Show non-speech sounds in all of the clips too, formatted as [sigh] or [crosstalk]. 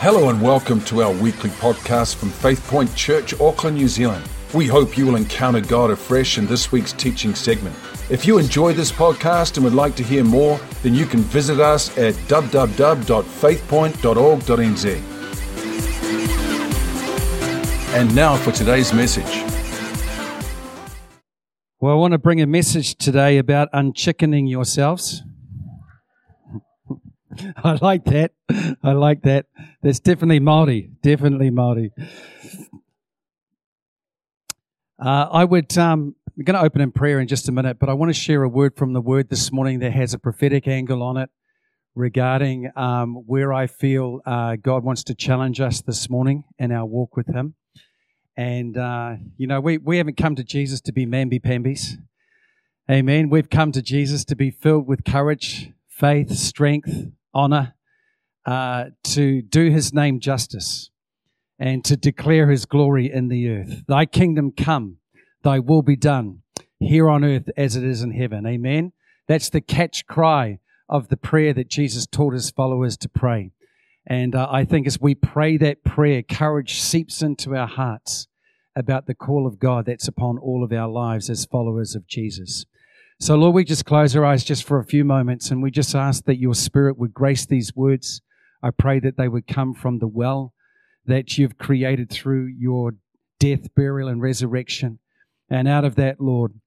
Hello and welcome to our weekly podcast from Faith Point Church, Auckland, New Zealand. We hope you will encounter God afresh in this week's teaching segment. If you enjoy this podcast and would like to hear more, then you can visit us at www.faithpoint.org.nz. And now for today's message. Well, I want to bring a message today about unchickening yourselves. [laughs] I like that. I like that. That's definitely Maori. Definitely Maori. Uh, I would. Um, we're going to open in prayer in just a minute, but I want to share a word from the Word this morning that has a prophetic angle on it regarding um, where I feel uh, God wants to challenge us this morning in our walk with Him. And uh, you know, we we haven't come to Jesus to be mamby pambies. Amen. We've come to Jesus to be filled with courage, faith, strength, honor, uh, to do his name justice and to declare his glory in the earth. Thy kingdom come, thy will be done here on earth as it is in heaven. Amen. That's the catch cry of the prayer that Jesus taught his followers to pray. And uh, I think as we pray that prayer, courage seeps into our hearts about the call of God that's upon all of our lives as followers of Jesus. So, Lord, we just close our eyes just for a few moments and we just ask that your spirit would grace these words. I pray that they would come from the well that you've created through your death, burial, and resurrection. And out of that, Lord,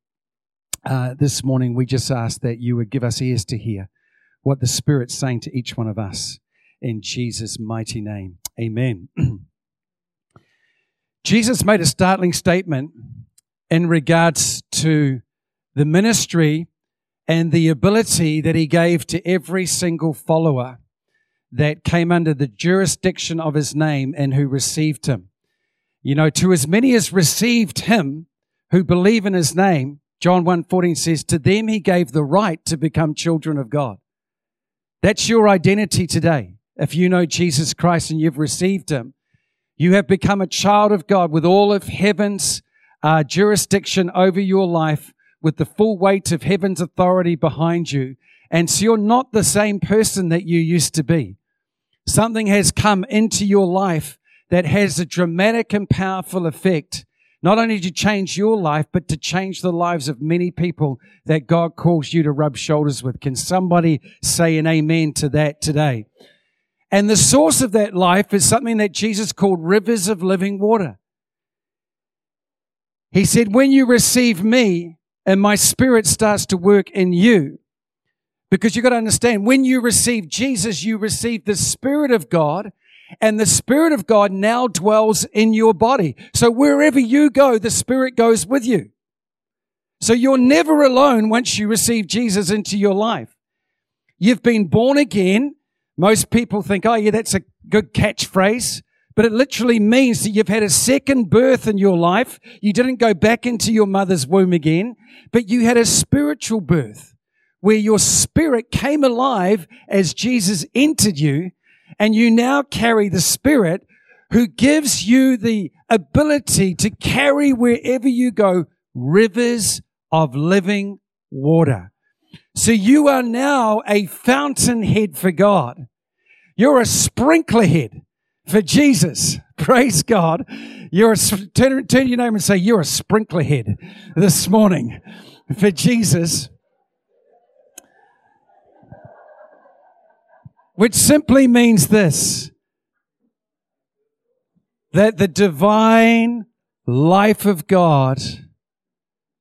uh, this morning we just ask that you would give us ears to hear what the Spirit's saying to each one of us. In Jesus' mighty name, amen. [clears throat] Jesus made a startling statement in regards to the ministry and the ability that he gave to every single follower that came under the jurisdiction of his name and who received him. You know, to as many as received him who believe in his name, John 1:14 says, to them he gave the right to become children of God. That's your identity today. If you know Jesus Christ and you've received him, you have become a child of God with all of heaven's uh, jurisdiction over your life with the full weight of heaven's authority behind you. And so you're not the same person that you used to be. Something has come into your life that has a dramatic and powerful effect, not only to change your life, but to change the lives of many people that God calls you to rub shoulders with. Can somebody say an amen to that today? And the source of that life is something that Jesus called rivers of living water. He said, when you receive me, and my spirit starts to work in you. Because you've got to understand, when you receive Jesus, you receive the Spirit of God, and the Spirit of God now dwells in your body. So wherever you go, the Spirit goes with you. So you're never alone once you receive Jesus into your life. You've been born again. Most people think, oh yeah, that's a good catchphrase but it literally means that you've had a second birth in your life. You didn't go back into your mother's womb again, but you had a spiritual birth where your spirit came alive as Jesus entered you and you now carry the spirit who gives you the ability to carry wherever you go rivers of living water. So you are now a fountainhead for God. You're a sprinkler head for Jesus. Praise God. You're a, turn, turn your name and say, you're a sprinkler head this morning for Jesus. Which simply means this, that the divine life of God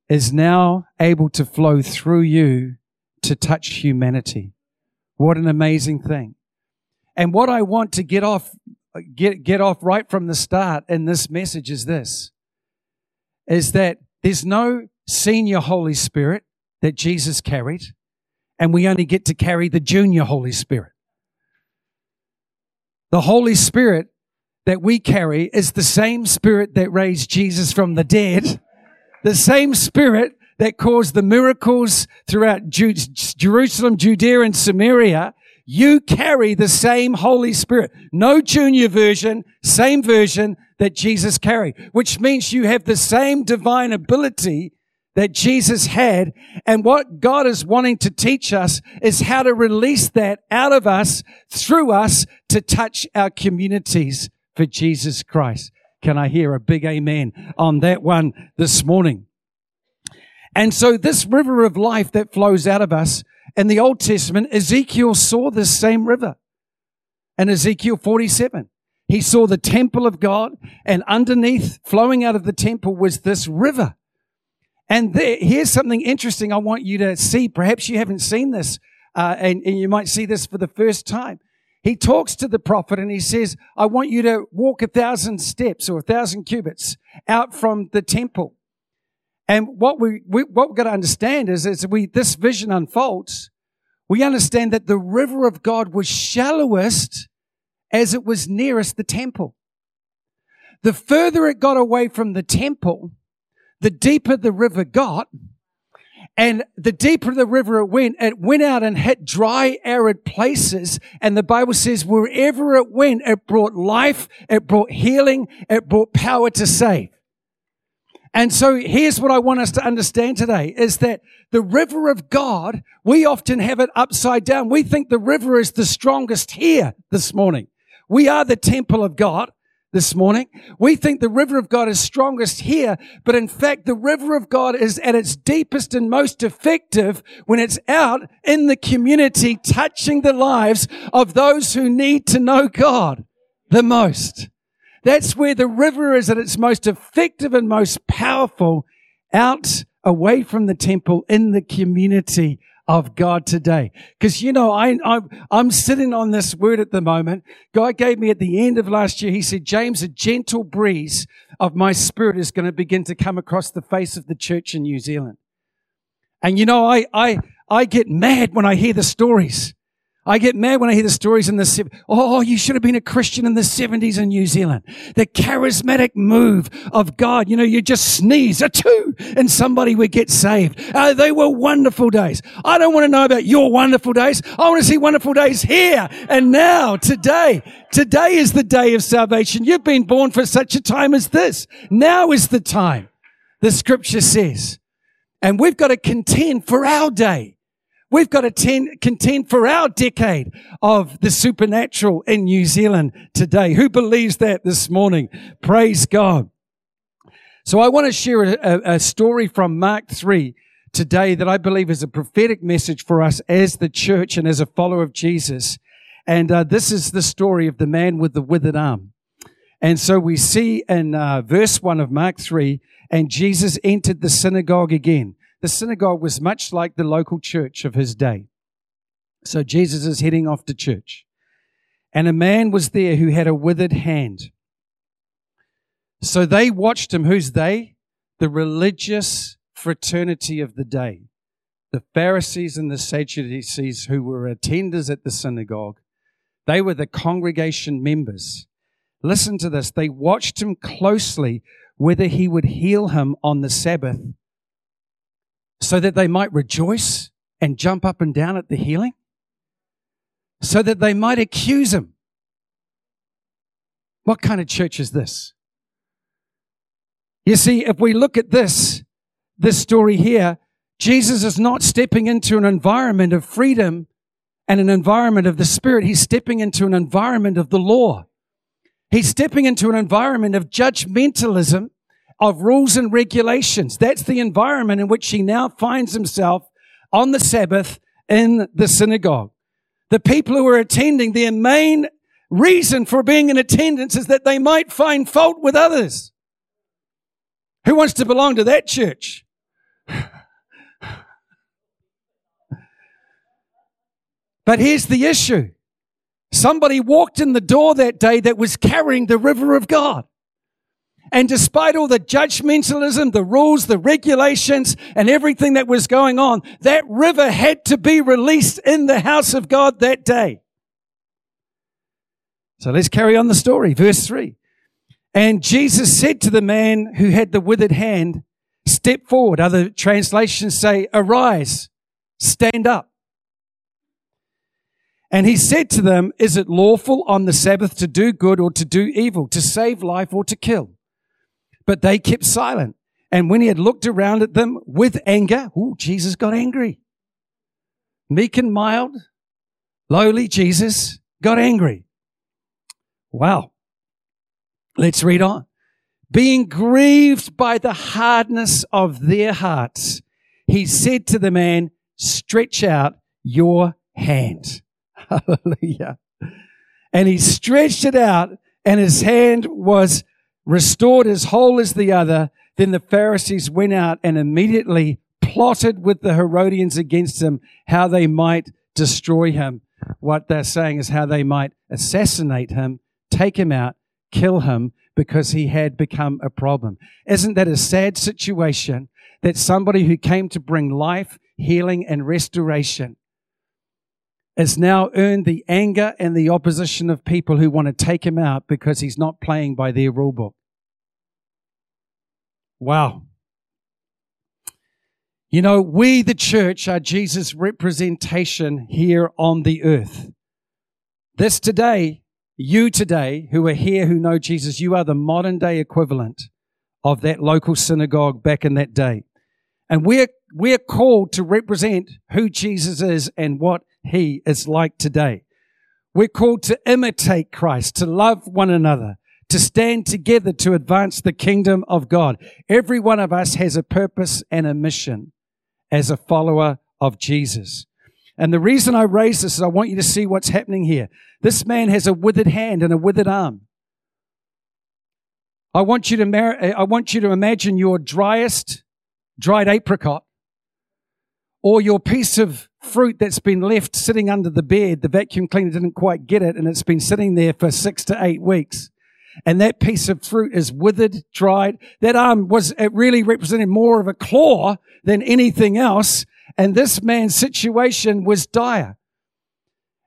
is now able to flow through you to touch humanity. What an amazing thing. And what I want to get off Uh, get, get off right from the start in this message is this, is that there's no senior Holy Spirit that Jesus carried, and we only get to carry the junior Holy Spirit. The Holy Spirit that we carry is the same Spirit that raised Jesus from the dead, the same Spirit that caused the miracles throughout Jerusalem, Judea, and Samaria, you carry the same Holy Spirit. No junior version, same version that Jesus carried, which means you have the same divine ability that Jesus had. And what God is wanting to teach us is how to release that out of us, through us, to touch our communities for Jesus Christ. Can I hear a big amen on that one this morning? And so this river of life that flows out of us in the Old Testament, Ezekiel saw this same river. In Ezekiel 47, he saw the temple of God and underneath flowing out of the temple was this river. And there, here's something interesting I want you to see. Perhaps you haven't seen this, uh, and, and you might see this for the first time. He talks to the prophet and he says, I want you to walk a thousand steps or a thousand cubits out from the temple. And what we, we what we've got to understand is as we this vision unfolds, we understand that the river of God was shallowest as it was nearest the temple. The further it got away from the temple, the deeper the river got, and the deeper the river it went, it went out and hit dry, arid places. And the Bible says wherever it went, it brought life, it brought healing, it brought power to save. And so here's what I want us to understand today is that the river of God, we often have it upside down. We think the river is the strongest here this morning. We are the temple of God this morning. We think the river of God is strongest here, but in fact, the river of God is at its deepest and most effective when it's out in the community, touching the lives of those who need to know God the most. That's where the river is at its most effective and most powerful out away from the temple in the community of God today. Because, you know, I, I, I'm sitting on this word at the moment. God gave me at the end of last year, He said, James, a gentle breeze of my spirit is going to begin to come across the face of the church in New Zealand. And, you know, I, I, I get mad when I hear the stories I get mad when I hear the stories in the, oh, you should have been a Christian in the 70s in New Zealand. The charismatic move of God. You know, you just sneeze, a two, and somebody would get saved. Uh, they were wonderful days. I don't want to know about your wonderful days. I want to see wonderful days here and now, today. Today is the day of salvation. You've been born for such a time as this. Now is the time, the scripture says. And we've got to contend for our day. We've got to ten, contend for our decade of the supernatural in New Zealand today. Who believes that this morning? Praise God. So I want to share a, a, story from Mark 3 today that I believe is a prophetic message for us as the church and as a follower of Jesus. And uh, this is the story of the man with the withered arm. And so we see in uh, verse 1 of Mark 3, and Jesus entered the synagogue again. The synagogue was much like the local church of his day. So Jesus is heading off to church. And a man was there who had a withered hand. So they watched him. Who's they? The religious fraternity of the day. The Pharisees and the Sadducees who were attenders at the synagogue. They were the congregation members. Listen to this. They watched him closely whether he would heal him on the Sabbath so that they might rejoice and jump up and down at the healing, so that they might accuse him. What kind of church is this? You see, if we look at this, this story here, Jesus is not stepping into an environment of freedom and an environment of the Spirit. He's stepping into an environment of the law. He's stepping into an environment of judgmentalism of rules and regulations. That's the environment in which he now finds himself on the Sabbath in the synagogue. The people who are attending, their main reason for being in attendance is that they might find fault with others. Who wants to belong to that church? but here's the issue. Somebody walked in the door that day that was carrying the river of God. And despite all the judgmentalism, the rules, the regulations, and everything that was going on, that river had to be released in the house of God that day. So let's carry on the story. Verse 3. And Jesus said to the man who had the withered hand, Step forward. Other translations say, Arise, stand up. And he said to them, Is it lawful on the Sabbath to do good or to do evil, to save life or to kill? But they kept silent. And when he had looked around at them with anger, oh, Jesus got angry. Meek and mild, lowly Jesus got angry. Wow. Let's read on. Being grieved by the hardness of their hearts, he said to the man, stretch out your hand. [laughs] Hallelujah. And he stretched it out and his hand was restored as whole as the other. Then the Pharisees went out and immediately plotted with the Herodians against him how they might destroy him. What they're saying is how they might assassinate him, take him out, kill him because he had become a problem. Isn't that a sad situation that somebody who came to bring life, healing, and restoration has now earned the anger and the opposition of people who want to take him out because he's not playing by their rule book. Wow. You know, we, the church, are Jesus' representation here on the earth. This today, you today, who are here, who know Jesus, you are the modern day equivalent of that local synagogue back in that day. And we're, we're called to represent who Jesus is and what he is like today. We're called to imitate Christ, to love one another, to stand together to advance the kingdom of God. Every one of us has a purpose and a mission as a follower of Jesus. And the reason I raise this is I want you to see what's happening here. This man has a withered hand and a withered arm. I want you to, mar- I want you to imagine your driest, dried apricot or your piece of fruit that's been left sitting under the bed, the vacuum cleaner didn't quite get it, and it's been sitting there for six to eight weeks. And that piece of fruit is withered, dried. That arm was, it really represented more of a claw than anything else. And this man's situation was dire.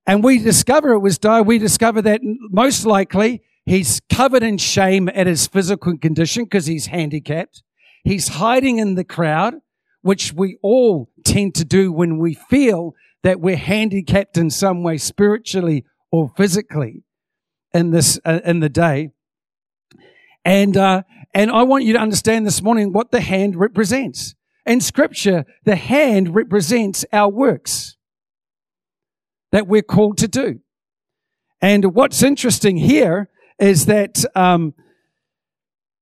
And we discover it was dire. We discover that most likely he's covered in shame at his physical condition because he's handicapped. He's hiding in the crowd which we all tend to do when we feel that we're handicapped in some way spiritually or physically in this uh, in the day. And uh, and I want you to understand this morning what the hand represents. In scripture the hand represents our works that we're called to do. And what's interesting here is that um,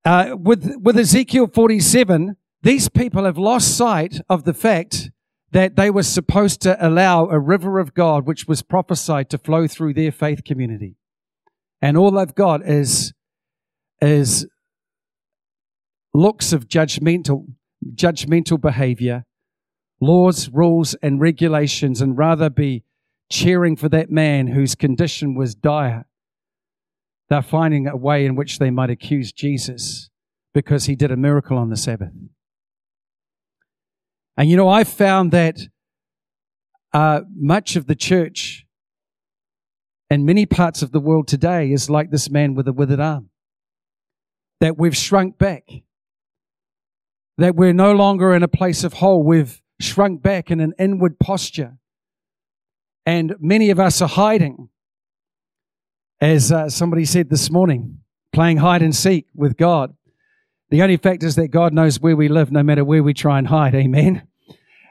uh, with with Ezekiel 47 these people have lost sight of the fact that they were supposed to allow a river of God, which was prophesied to flow through their faith community. And all they've got is, is looks of judgmental, judgmental behavior, laws, rules, and regulations, and rather be cheering for that man whose condition was dire. They're finding a way in which they might accuse Jesus because he did a miracle on the Sabbath. And you know, I've found that uh, much of the church and many parts of the world today is like this man with a withered arm. That we've shrunk back. That we're no longer in a place of whole. We've shrunk back in an inward posture. And many of us are hiding. As uh, somebody said this morning, playing hide and seek with God. The only fact is that God knows where we live, no matter where we try and hide. Amen.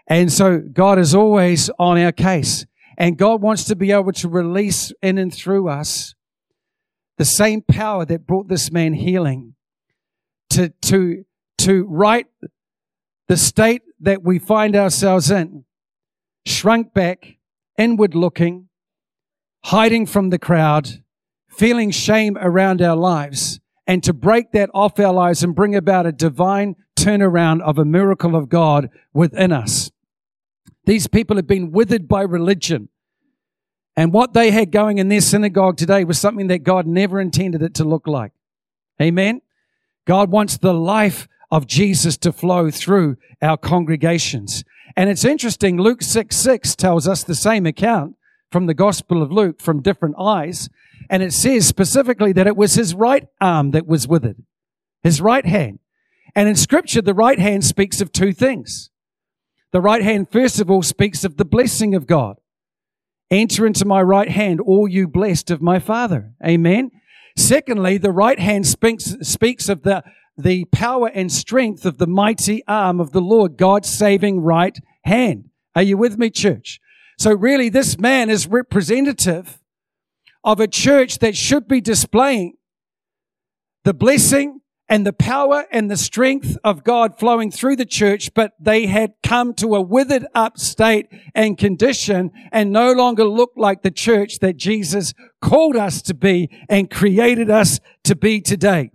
And so God is always on our case. And God wants to be able to release in and through us the same power that brought this man healing to, to, to right the state that we find ourselves in, shrunk back, inward looking, hiding from the crowd, feeling shame around our lives and to break that off our lives and bring about a divine turnaround of a miracle of God within us. These people have been withered by religion. And what they had going in their synagogue today was something that God never intended it to look like. Amen. God wants the life of Jesus to flow through our congregations. And it's interesting, Luke 6 6 tells us the same account from the Gospel of Luke from different eyes. And it says specifically that it was his right arm that was withered, his right hand. And in scripture, the right hand speaks of two things. The right hand, first of all, speaks of the blessing of God. Enter into my right hand, all you blessed of my Father. Amen. Secondly, the right hand speaks, speaks of the, the power and strength of the mighty arm of the Lord, God's saving right hand. Are you with me, church? So really, this man is representative of a church that should be displaying the blessing and the power and the strength of God flowing through the church, but they had come to a withered up state and condition and no longer looked like the church that Jesus called us to be and created us to be today.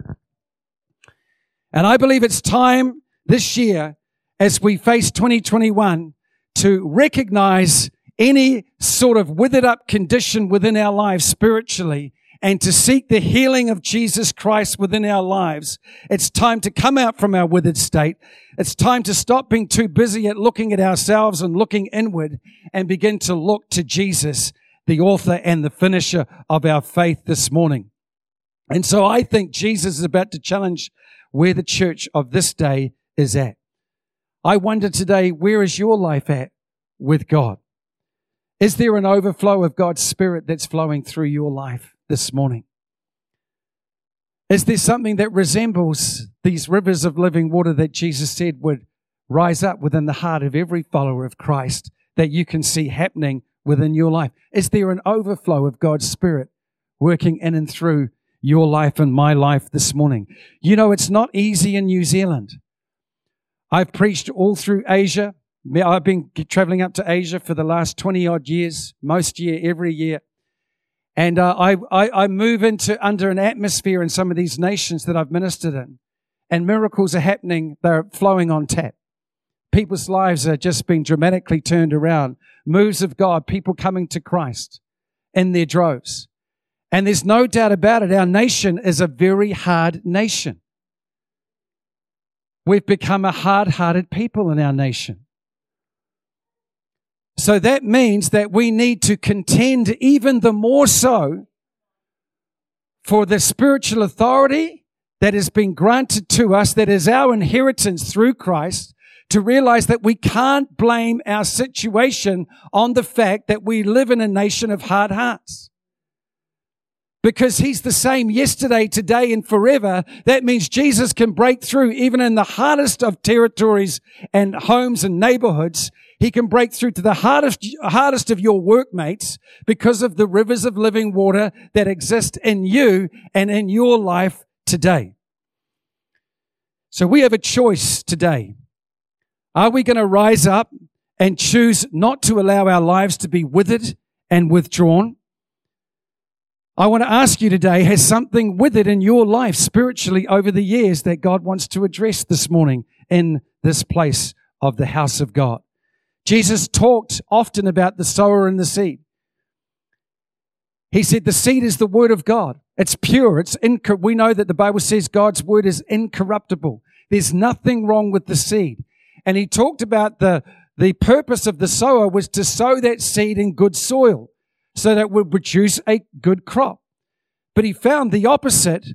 And I believe it's time this year as we face 2021 to recognize any sort of withered up condition within our lives spiritually and to seek the healing of Jesus Christ within our lives. It's time to come out from our withered state. It's time to stop being too busy at looking at ourselves and looking inward and begin to look to Jesus, the author and the finisher of our faith this morning. And so I think Jesus is about to challenge where the church of this day is at. I wonder today, where is your life at with God? Is there an overflow of God's Spirit that's flowing through your life this morning? Is there something that resembles these rivers of living water that Jesus said would rise up within the heart of every follower of Christ that you can see happening within your life? Is there an overflow of God's Spirit working in and through your life and my life this morning? You know, it's not easy in New Zealand. I've preached all through Asia. I've been traveling up to Asia for the last 20 odd years, most year, every year. And uh, I, I, I move into under an atmosphere in some of these nations that I've ministered in. And miracles are happening. They're flowing on tap. People's lives are just being dramatically turned around. Moves of God, people coming to Christ in their droves. And there's no doubt about it. Our nation is a very hard nation. We've become a hard hearted people in our nation. So that means that we need to contend even the more so for the spiritual authority that has been granted to us, that is our inheritance through Christ, to realize that we can't blame our situation on the fact that we live in a nation of hard hearts. Because he's the same yesterday, today, and forever. That means Jesus can break through even in the hardest of territories and homes and neighborhoods he can break through to the hardest, hardest of your workmates because of the rivers of living water that exist in you and in your life today. So we have a choice today. Are we going to rise up and choose not to allow our lives to be withered and withdrawn? I want to ask you today, has something withered in your life spiritually over the years that God wants to address this morning in this place of the house of God? Jesus talked often about the sower and the seed. He said the seed is the word of God. It's pure. It's inc- we know that the Bible says God's word is incorruptible. There's nothing wrong with the seed. And he talked about the, the purpose of the sower was to sow that seed in good soil so that it would produce a good crop. But he found the opposite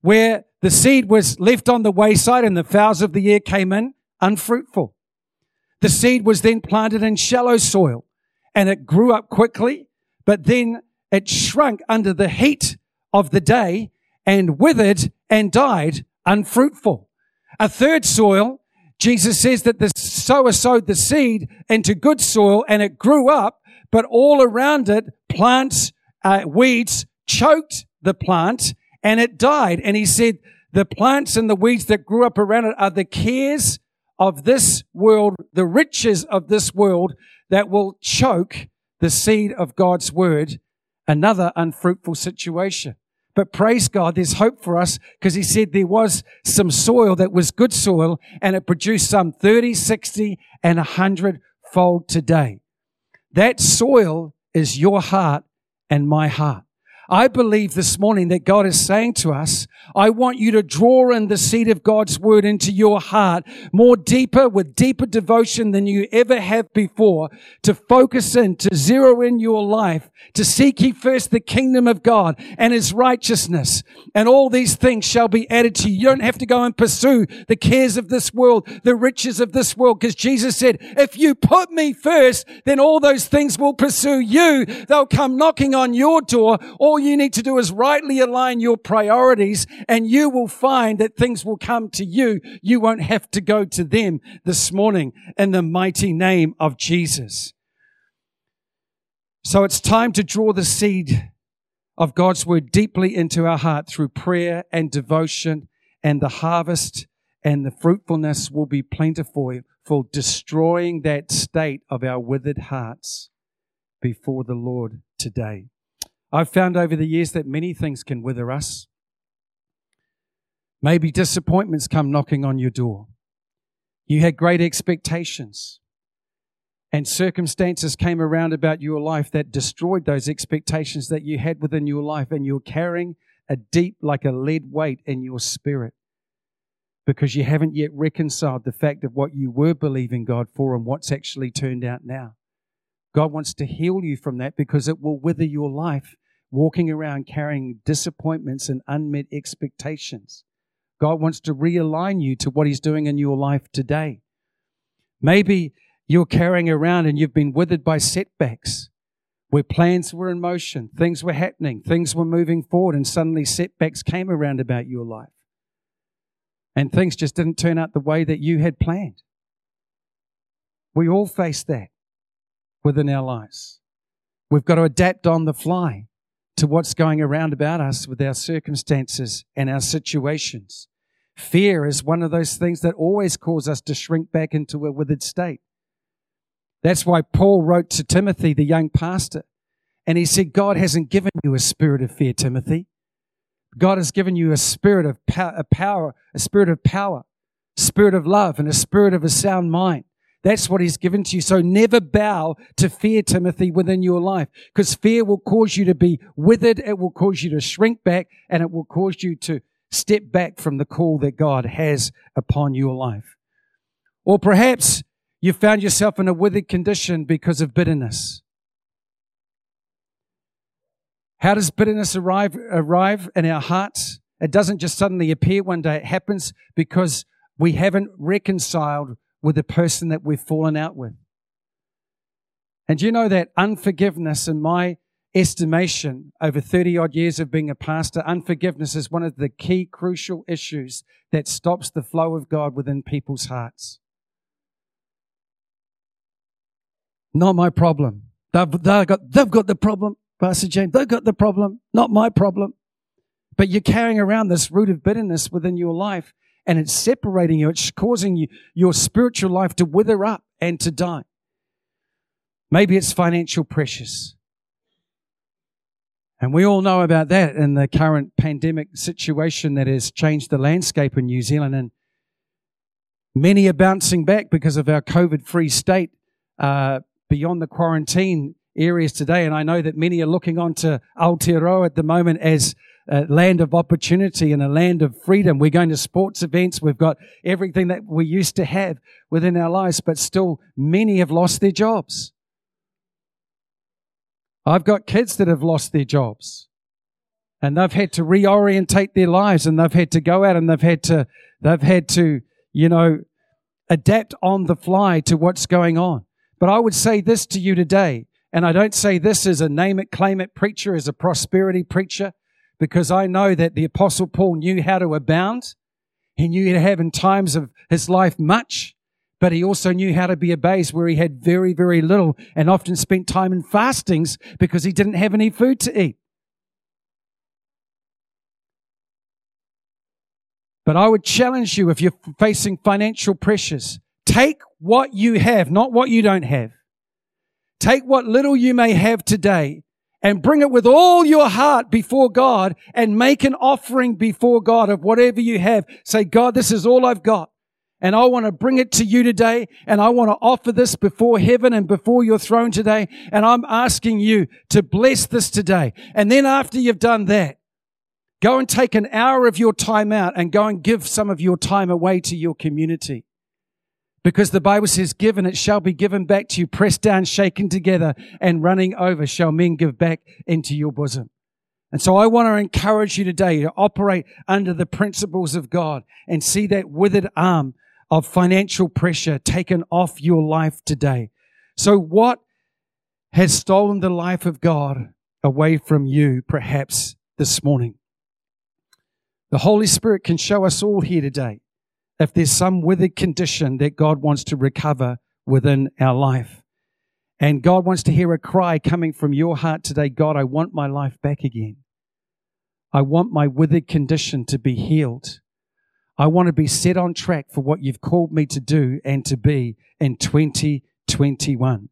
where the seed was left on the wayside and the fowls of the air came in unfruitful. The seed was then planted in shallow soil and it grew up quickly, but then it shrunk under the heat of the day and withered and died unfruitful. A third soil, Jesus says that the sower sowed the seed into good soil and it grew up, but all around it, plants, uh, weeds choked the plant and it died. And he said, the plants and the weeds that grew up around it are the cares of this world, the riches of this world that will choke the seed of God's word, another unfruitful situation. But praise God, there's hope for us because he said there was some soil that was good soil and it produced some 30, 60 and 100 fold today. That soil is your heart and my heart. I believe this morning that God is saying to us, I want you to draw in the seed of God's word into your heart more deeper with deeper devotion than you ever have before to focus in, to zero in your life, to seek ye first the kingdom of God and his righteousness. And all these things shall be added to you. You don't have to go and pursue the cares of this world, the riches of this world, because Jesus said, if you put me first, then all those things will pursue you. They'll come knocking on your door. All all you need to do is rightly align your priorities and you will find that things will come to you. You won't have to go to them this morning in the mighty name of Jesus. So it's time to draw the seed of God's word deeply into our heart through prayer and devotion and the harvest and the fruitfulness will be plentiful for destroying that state of our withered hearts before the Lord today. I've found over the years that many things can wither us. Maybe disappointments come knocking on your door. You had great expectations, and circumstances came around about your life that destroyed those expectations that you had within your life, and you're carrying a deep, like a lead weight in your spirit because you haven't yet reconciled the fact of what you were believing God for and what's actually turned out now. God wants to heal you from that because it will wither your life walking around carrying disappointments and unmet expectations. God wants to realign you to what He's doing in your life today. Maybe you're carrying around and you've been withered by setbacks where plans were in motion, things were happening, things were moving forward, and suddenly setbacks came around about your life. And things just didn't turn out the way that you had planned. We all face that within our lives. We've got to adapt on the fly to what's going around about us with our circumstances and our situations. Fear is one of those things that always cause us to shrink back into a withered state. That's why Paul wrote to Timothy, the young pastor, and he said, God hasn't given you a spirit of fear, Timothy. God has given you a spirit of power, a spirit of power, spirit of love, and a spirit of a sound mind. That's what he's given to you. So never bow to fear, Timothy, within your life, because fear will cause you to be withered. It will cause you to shrink back and it will cause you to step back from the call that God has upon your life. Or perhaps you found yourself in a withered condition because of bitterness. How does bitterness arrive, arrive in our hearts? It doesn't just suddenly appear one day. It happens because we haven't reconciled with the person that we've fallen out with. And you know that unforgiveness, in my estimation, over 30 odd years of being a pastor, unforgiveness is one of the key crucial issues that stops the flow of God within people's hearts. Not my problem. They've, they've, got, they've got the problem, Pastor James. They've got the problem, not my problem. But you're carrying around this root of bitterness within your life and it's separating you. It's causing you, your spiritual life to wither up and to die. Maybe it's financial pressures. And we all know about that in the current pandemic situation that has changed the landscape in New Zealand. And many are bouncing back because of our COVID free state uh, beyond the quarantine areas today. And I know that many are looking on to Aotearoa at the moment as a land of opportunity and a land of freedom. We're going to sports events. We've got everything that we used to have within our lives, but still many have lost their jobs. I've got kids that have lost their jobs and they've had to reorientate their lives and they've had to go out and they've had to, they've had to, you know, adapt on the fly to what's going on. But I would say this to you today, and I don't say this as a name it, claim it preacher, as a prosperity preacher because I know that the apostle Paul knew how to abound. He knew to have in times of his life much, but he also knew how to be a base where he had very, very little and often spent time in fastings because he didn't have any food to eat. But I would challenge you if you're facing financial pressures, take what you have, not what you don't have. Take what little you may have today and bring it with all your heart before God and make an offering before God of whatever you have. Say, God, this is all I've got. And I want to bring it to you today. And I want to offer this before heaven and before your throne today. And I'm asking you to bless this today. And then after you've done that, go and take an hour of your time out and go and give some of your time away to your community. Because the Bible says, given it shall be given back to you, pressed down, shaken together, and running over shall men give back into your bosom. And so I want to encourage you today to operate under the principles of God and see that withered arm of financial pressure taken off your life today. So what has stolen the life of God away from you, perhaps this morning. The Holy Spirit can show us all here today if there's some withered condition that God wants to recover within our life. And God wants to hear a cry coming from your heart today God, I want my life back again. I want my withered condition to be healed. I want to be set on track for what you've called me to do and to be in 2021.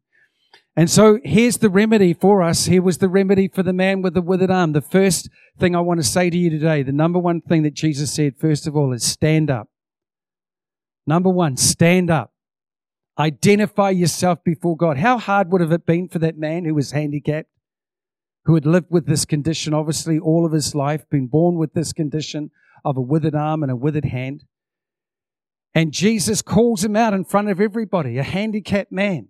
And so here's the remedy for us. Here was the remedy for the man with the withered arm. The first thing I want to say to you today, the number one thing that Jesus said, first of all, is stand up. Number one, stand up. Identify yourself before God. How hard would have it been for that man who was handicapped, who had lived with this condition, obviously, all of his life, been born with this condition of a withered arm and a withered hand? And Jesus calls him out in front of everybody, a handicapped man.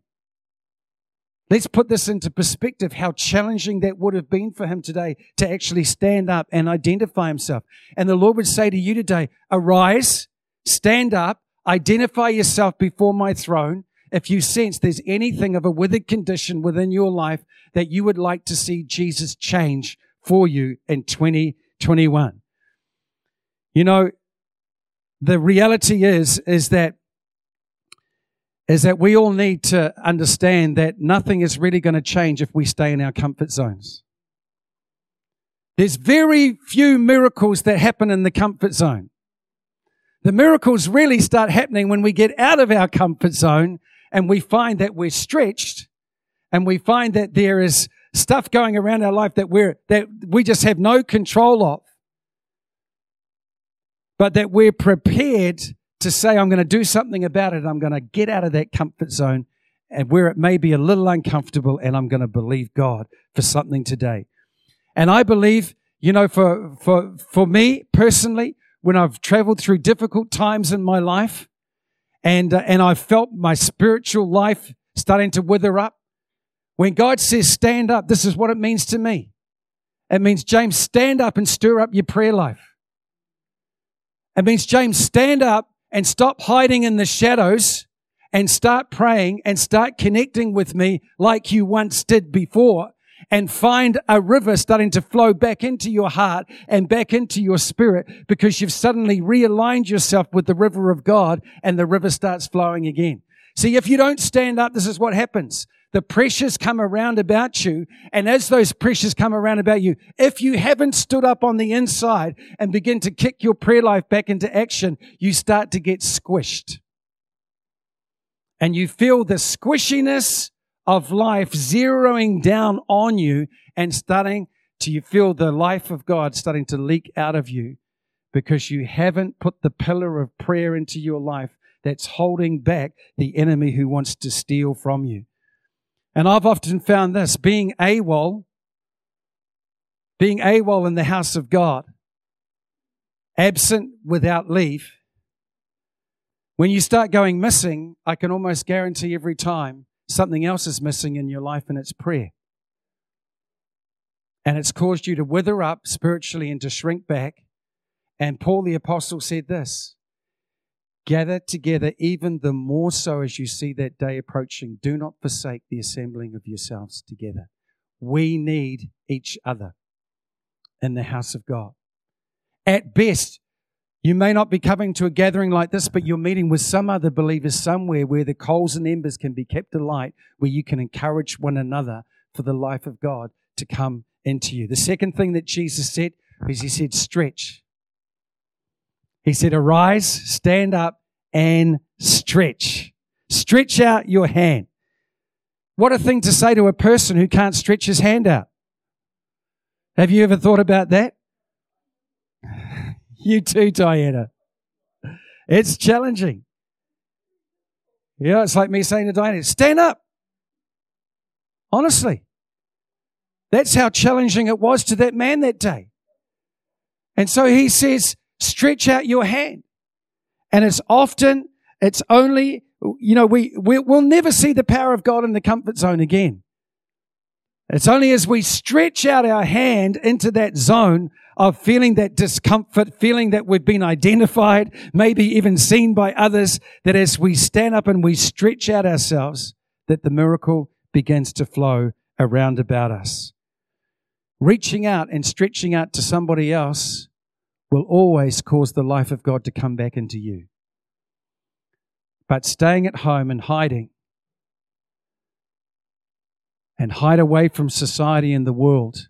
Let's put this into perspective how challenging that would have been for him today to actually stand up and identify himself. And the Lord would say to you today, arise, stand up, identify yourself before my throne. If you sense there's anything of a withered condition within your life that you would like to see Jesus change for you in 2021. You know, the reality is, is that is that we all need to understand that nothing is really going to change if we stay in our comfort zones. There's very few miracles that happen in the comfort zone. The miracles really start happening when we get out of our comfort zone and we find that we're stretched and we find that there is stuff going around our life that we're, that we just have no control of. But that we're prepared to say, I'm going to do something about it. I'm going to get out of that comfort zone and where it may be a little uncomfortable and I'm going to believe God for something today. And I believe, you know, for, for, for me personally, when I've traveled through difficult times in my life and, uh, and I've felt my spiritual life starting to wither up, when God says stand up, this is what it means to me. It means, James, stand up and stir up your prayer life. It means, James, stand up and stop hiding in the shadows and start praying and start connecting with me like you once did before and find a river starting to flow back into your heart and back into your spirit because you've suddenly realigned yourself with the river of God and the river starts flowing again. See, if you don't stand up, this is what happens the pressures come around about you. And as those pressures come around about you, if you haven't stood up on the inside and begin to kick your prayer life back into action, you start to get squished. And you feel the squishiness of life zeroing down on you and starting to you feel the life of God starting to leak out of you because you haven't put the pillar of prayer into your life that's holding back the enemy who wants to steal from you. And I've often found this being AWOL, being AWOL in the house of God, absent without leave. When you start going missing, I can almost guarantee every time something else is missing in your life, and it's prayer. And it's caused you to wither up spiritually and to shrink back. And Paul the Apostle said this Gather together even the more so as you see that day approaching. Do not forsake the assembling of yourselves together. We need each other in the house of God. At best, you may not be coming to a gathering like this, but you're meeting with some other believers somewhere where the coals and embers can be kept alight, where you can encourage one another for the life of God to come into you. The second thing that Jesus said is He said, stretch. He said, Arise, stand up, and stretch. Stretch out your hand. What a thing to say to a person who can't stretch his hand out. Have you ever thought about that? You too, Diana. It's challenging. Know, it's like me saying to Diana, stand up. Honestly. That's how challenging it was to that man that day. And so he says, stretch out your hand. And it's often, it's only, you know, we, we, will never see the power of God in the comfort zone again. It's only as we stretch out our hand into that zone of feeling that discomfort, feeling that we've been identified, maybe even seen by others, that as we stand up and we stretch out ourselves, that the miracle begins to flow around about us. reaching out and stretching out to somebody else will always cause the life of God to come back into you. But staying at home and hiding and hide away from society and the world,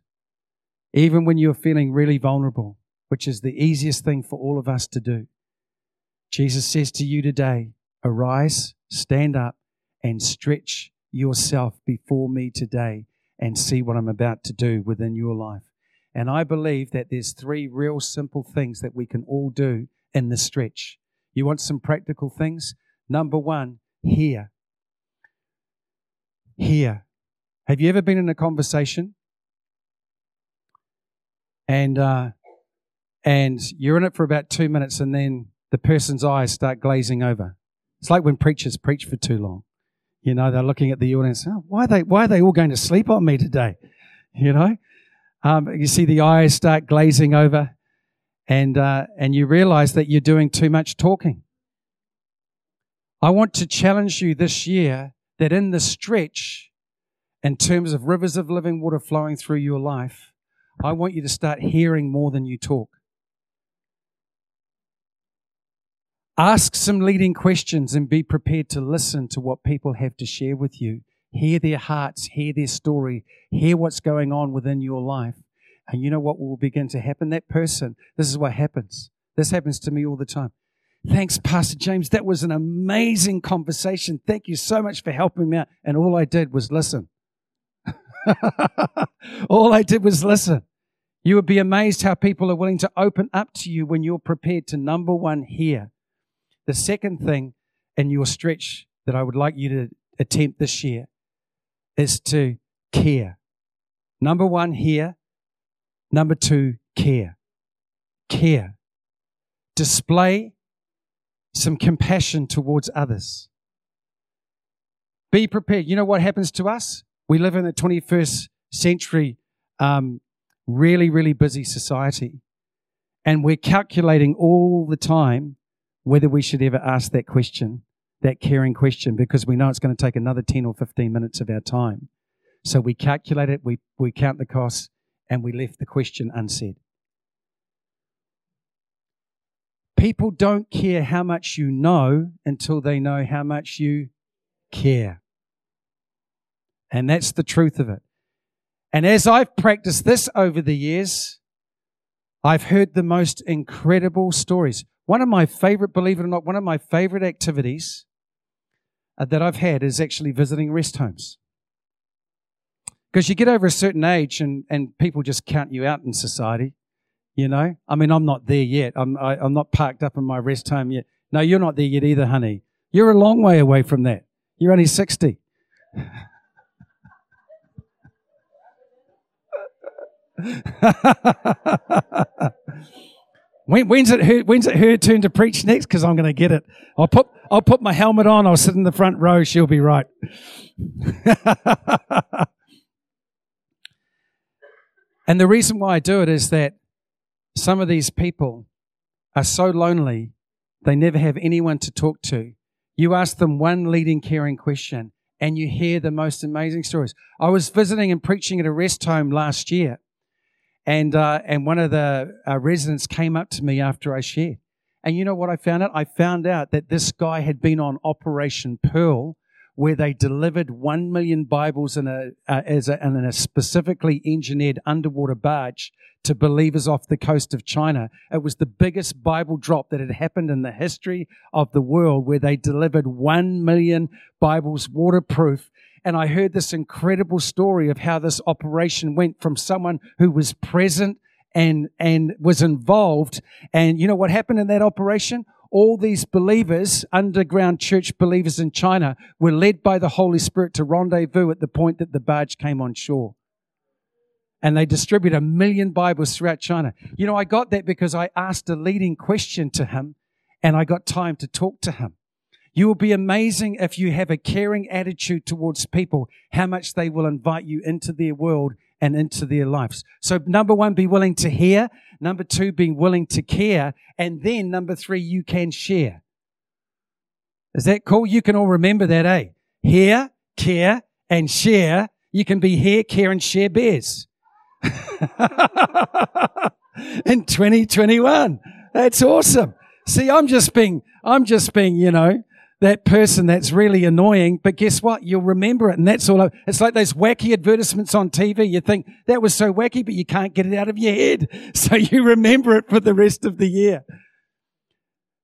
even when you're feeling really vulnerable, which is the easiest thing for all of us to do. Jesus says to you today, arise, stand up, and stretch yourself before me today and see what I'm about to do within your life. And I believe that there's three real simple things that we can all do in the stretch. You want some practical things? Number one, hear. Hear. Have you ever been in a conversation and uh, and you're in it for about two minutes, and then the person's eyes start glazing over? It's like when preachers preach for too long. You know, they're looking at the audience. Oh, why are they? Why are they all going to sleep on me today? [laughs] You know, um, you see the eyes start glazing over, and uh, and you realize that you're doing too much talking. I want to challenge you this year that in the stretch in terms of rivers of living water flowing through your life, I want you to start hearing more than you talk. Ask some leading questions and be prepared to listen to what people have to share with you. Hear their hearts, hear their story, hear what's going on within your life. And you know what will begin to happen? That person, this is what happens. This happens to me all the time. Thanks, Pastor James. That was an amazing conversation. Thank you so much for helping me out. And all I did was listen. [laughs] All I did was listen. You would be amazed how people are willing to open up to you when you're prepared to, number one, hear. The second thing in your stretch that I would like you to attempt this year is to care. Number one, hear. Number two, care. Care. Display some compassion towards others. Be prepared. You know what happens to us? We live in a 21st century, um, really, really busy society. And we're calculating all the time whether we should ever ask that question, that caring question, because we know it's going to take another 10 or 15 minutes of our time. So we calculate it, we, we count the costs, and we left the question unsaid. People don't care how much you know until they know how much you care. And that's the truth of it. And as I've practiced this over the years, I've heard the most incredible stories. One of my favorite, believe it or not, one of my favorite activities uh, that I've had is actually visiting rest homes. Because you get over a certain age and, and people just count you out in society, you know? I mean, I'm not there yet. I'm, I, am i am not parked up in my rest home yet. No, you're not there yet either, honey. You're a long way away from that. You're only 60. [laughs] [laughs] when, when's it her, when's it her turn to preach next? Because I'm going to get it. I'll put I'll put my helmet on. I'll sit in the front row. She'll be right. [laughs] and the reason why I do it is that some of these people are so lonely they never have anyone to talk to. You ask them one leading, caring question, and you hear the most amazing stories. I was visiting and preaching at a rest home last year and, uh, and one of the uh, residents came up to me after I shared. And you know what I found out? I found out that this guy had been on Operation Pearl, where they delivered one million Bibles in a, uh, as a, in a specifically engineered underwater barge to believers off the coast of China. It was the biggest Bible drop that had happened in the history of the world, where they delivered one million Bibles waterproof and I heard this incredible story of how this operation went from someone who was present and, and was involved. And you know what happened in that operation? All these believers, underground church believers in China, were led by the Holy Spirit to rendezvous at the point that the barge came on shore. And they distribute a million Bibles throughout China. You know, I got that because I asked a leading question to him and I got time to talk to him. You will be amazing if you have a caring attitude towards people, how much they will invite you into their world and into their lives. So number one, be willing to hear. Number two, being willing to care. And then number three, you can share. Is that cool? You can all remember that, eh? Hear, care, and share. You can be here, care, and share bears. [laughs] in 2021. That's awesome. See, I'm just being, I'm just being, you know, that person that's really annoying, but guess what? You'll remember it. And that's all. It's like those wacky advertisements on TV. You think that was so wacky, but you can't get it out of your head. [laughs] So you remember it for the rest of the year.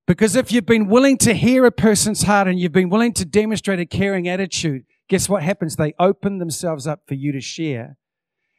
Because if you've been willing to hear a person's heart and you've been willing to demonstrate a caring attitude, guess what happens? They open themselves up for you to share.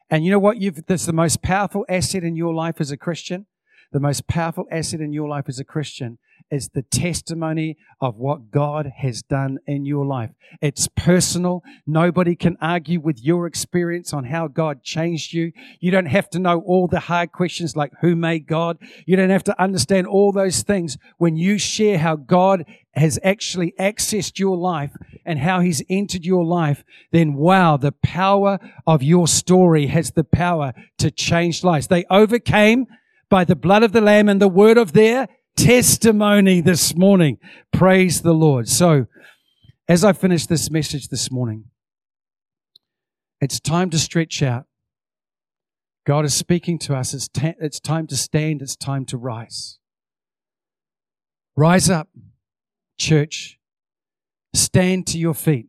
And you know what? You've, that's the most powerful asset in your life as a Christian. The most powerful asset in your life as a Christian is the testimony of what God has done in your life. It's personal. Nobody can argue with your experience on how God changed you. You don't have to know all the hard questions like who made God. You don't have to understand all those things. When you share how God has actually accessed your life and how he's entered your life, then wow, the power of your story has the power to change lives. They overcame by the blood of the Lamb and the word of their testimony this morning. Praise the Lord. So, as I finish this message this morning, it's time to stretch out. God is speaking to us. It's, ta- it's time to stand. It's time to rise. Rise up, church. Stand to your feet.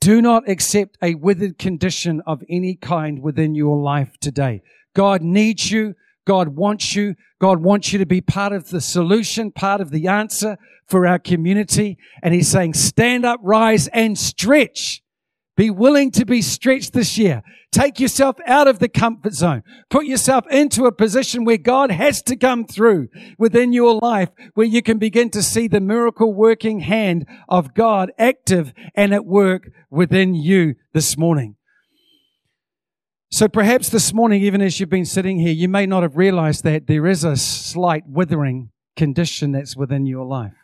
Do not accept a withered condition of any kind within your life today. God needs you. God wants you. God wants you to be part of the solution, part of the answer for our community. And He's saying, stand up, rise and stretch. Be willing to be stretched this year. Take yourself out of the comfort zone. Put yourself into a position where God has to come through within your life, where you can begin to see the miracle working hand of God active and at work within you this morning. So perhaps this morning, even as you've been sitting here, you may not have realized that there is a slight withering condition that's within your life.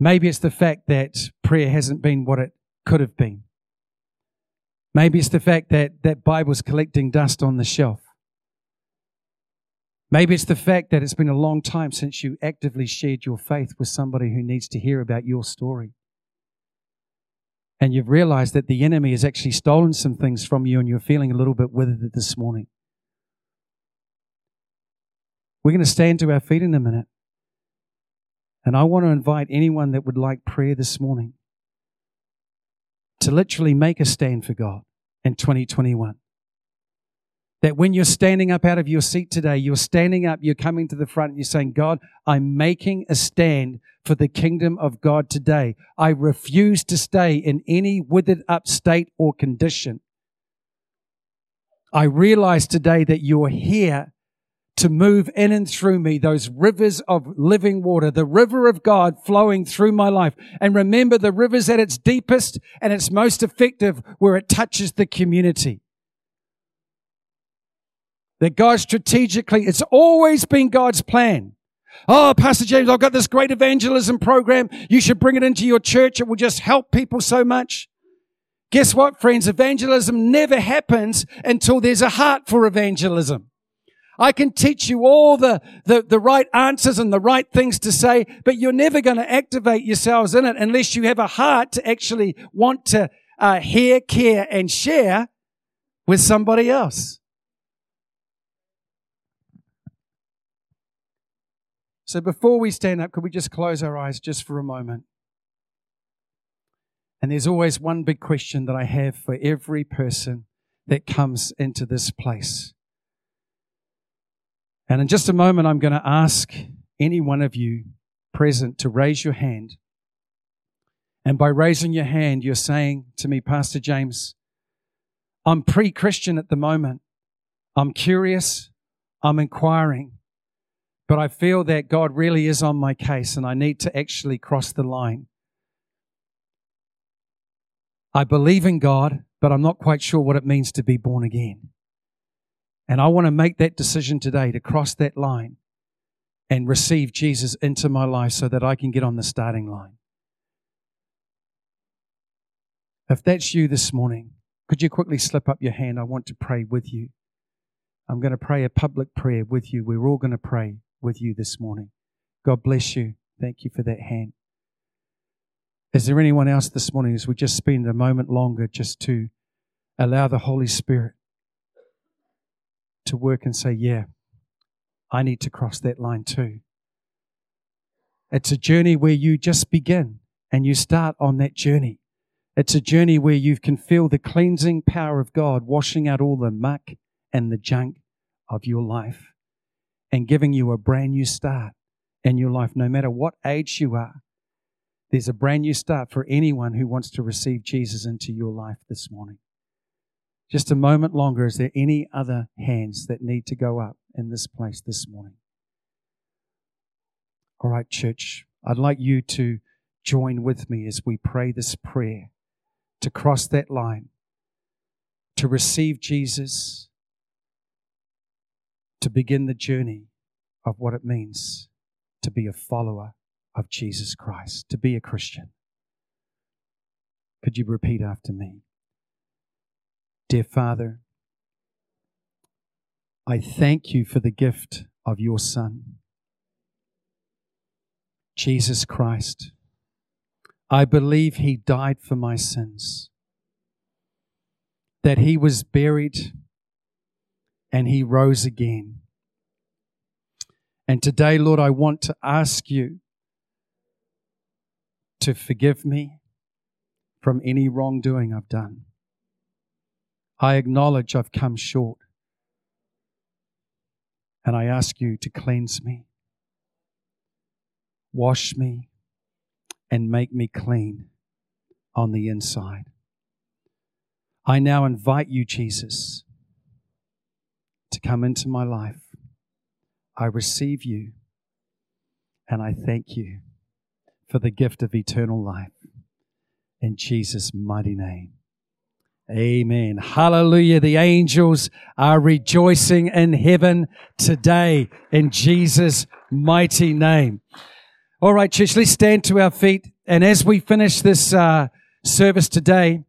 Maybe it's the fact that prayer hasn't been what it could have been. Maybe it's the fact that that Bible's collecting dust on the shelf. Maybe it's the fact that it's been a long time since you actively shared your faith with somebody who needs to hear about your story and you've realized that the enemy has actually stolen some things from you and you're feeling a little bit withered this morning. We're going to stand to our feet in a minute. And I want to invite anyone that would like prayer this morning to literally make a stand for God in 2021. That when you're standing up out of your seat today, you're standing up, you're coming to the front, and you're saying, God, I'm making a stand for the kingdom of God today. I refuse to stay in any withered up state or condition. I realize today that you're here to move in and through me those rivers of living water, the river of God flowing through my life. And remember, the river's at its deepest and its most effective where it touches the community. That God strategically, it's always been God's plan. Oh, Pastor James, I've got this great evangelism program. You should bring it into your church. It will just help people so much. Guess what, friends? Evangelism never happens until there's a heart for evangelism. I can teach you all the, the, the right answers and the right things to say, but you're never going to activate yourselves in it unless you have a heart to actually want to uh, hear, care, and share with somebody else. So before we stand up, could we just close our eyes just for a moment? And there's always one big question that I have for every person that comes into this place. And in just a moment, I'm going to ask any one of you present to raise your hand. And by raising your hand, you're saying to me, Pastor James, I'm pre Christian at the moment. I'm curious. I'm inquiring. But I feel that God really is on my case and I need to actually cross the line. I believe in God, but I'm not quite sure what it means to be born again. And I want to make that decision today to cross that line and receive Jesus into my life so that I can get on the starting line. If that's you this morning, could you quickly slip up your hand? I want to pray with you. I'm going to pray a public prayer with you. We're all going to pray with you this morning. God bless you. Thank you for that hand. Is there anyone else this morning as we just spend a moment longer just to allow the Holy Spirit to work and say, yeah, I need to cross that line too. It's a journey where you just begin and you start on that journey. It's a journey where you can feel the cleansing power of God washing out all the muck and the junk of your life and giving you a brand new start in your life, no matter what age you are. There's a brand new start for anyone who wants to receive Jesus into your life this morning. Just a moment longer. Is there any other hands that need to go up in this place this morning? All right, church, I'd like you to join with me as we pray this prayer to cross that line, to receive Jesus, to begin the journey of what it means to be a follower of Jesus Christ, to be a Christian. Could you repeat after me? Dear Father, I thank you for the gift of your Son, Jesus Christ. I believe he died for my sins, that he was buried and he rose again. And today, Lord, I want to ask you to forgive me from any wrongdoing I've done. I acknowledge I've come short. And I ask you to cleanse me, wash me, and make me clean on the inside. I now invite you, Jesus, to come into my life. I receive you and I thank you for the gift of eternal life. In Jesus' mighty name. Amen. Hallelujah. The angels are rejoicing in heaven today in Jesus' mighty name. All right, church, let's stand to our feet. And as we finish this uh, service today,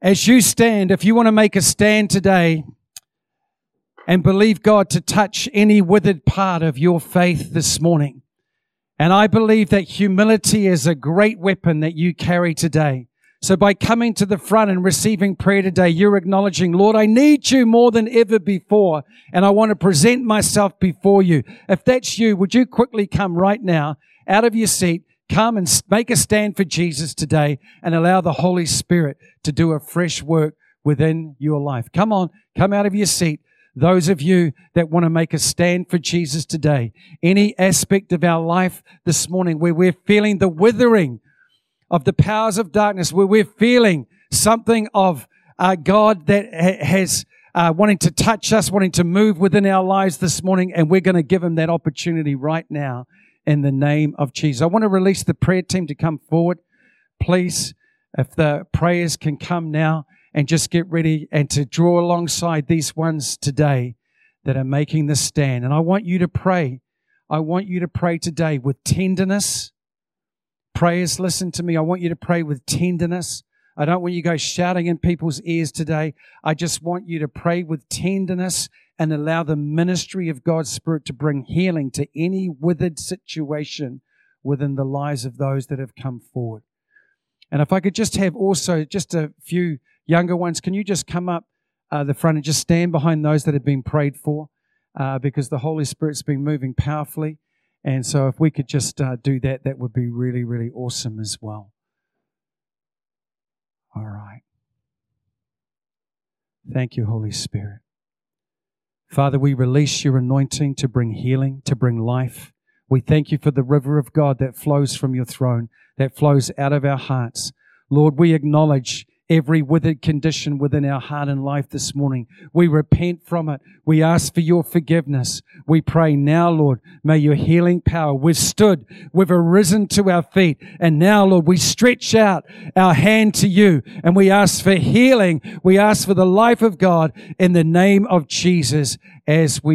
as you stand, if you want to make a stand today and believe God to touch any withered part of your faith this morning, and I believe that humility is a great weapon that you carry today. So by coming to the front and receiving prayer today, you're acknowledging, Lord, I need you more than ever before. And I want to present myself before you. If that's you, would you quickly come right now out of your seat, come and make a stand for Jesus today and allow the Holy Spirit to do a fresh work within your life. Come on, come out of your seat. Those of you that want to make a stand for Jesus today, any aspect of our life this morning where we're feeling the withering of the powers of darkness where we're feeling something of uh, God that ha- has uh, wanting to touch us, wanting to move within our lives this morning, and we're going to give him that opportunity right now in the name of Jesus. I want to release the prayer team to come forward. Please, if the prayers can come now and just get ready and to draw alongside these ones today that are making the stand. And I want you to pray. I want you to pray today with tenderness Prayers, listen to me. I want you to pray with tenderness. I don't want you guys shouting in people's ears today. I just want you to pray with tenderness and allow the ministry of God's Spirit to bring healing to any withered situation within the lives of those that have come forward. And if I could just have also just a few younger ones, can you just come up uh, the front and just stand behind those that have been prayed for? Uh, because the Holy Spirit's been moving powerfully. And so, if we could just uh, do that, that would be really, really awesome as well. All right. Thank you, Holy Spirit. Father, we release your anointing to bring healing, to bring life. We thank you for the river of God that flows from your throne, that flows out of our hearts. Lord, we acknowledge every withered condition within our heart and life this morning. We repent from it. We ask for your forgiveness. We pray now, Lord, may your healing power. We've stood, we've arisen to our feet, and now, Lord, we stretch out our hand to you and we ask for healing. We ask for the life of God in the name of Jesus as we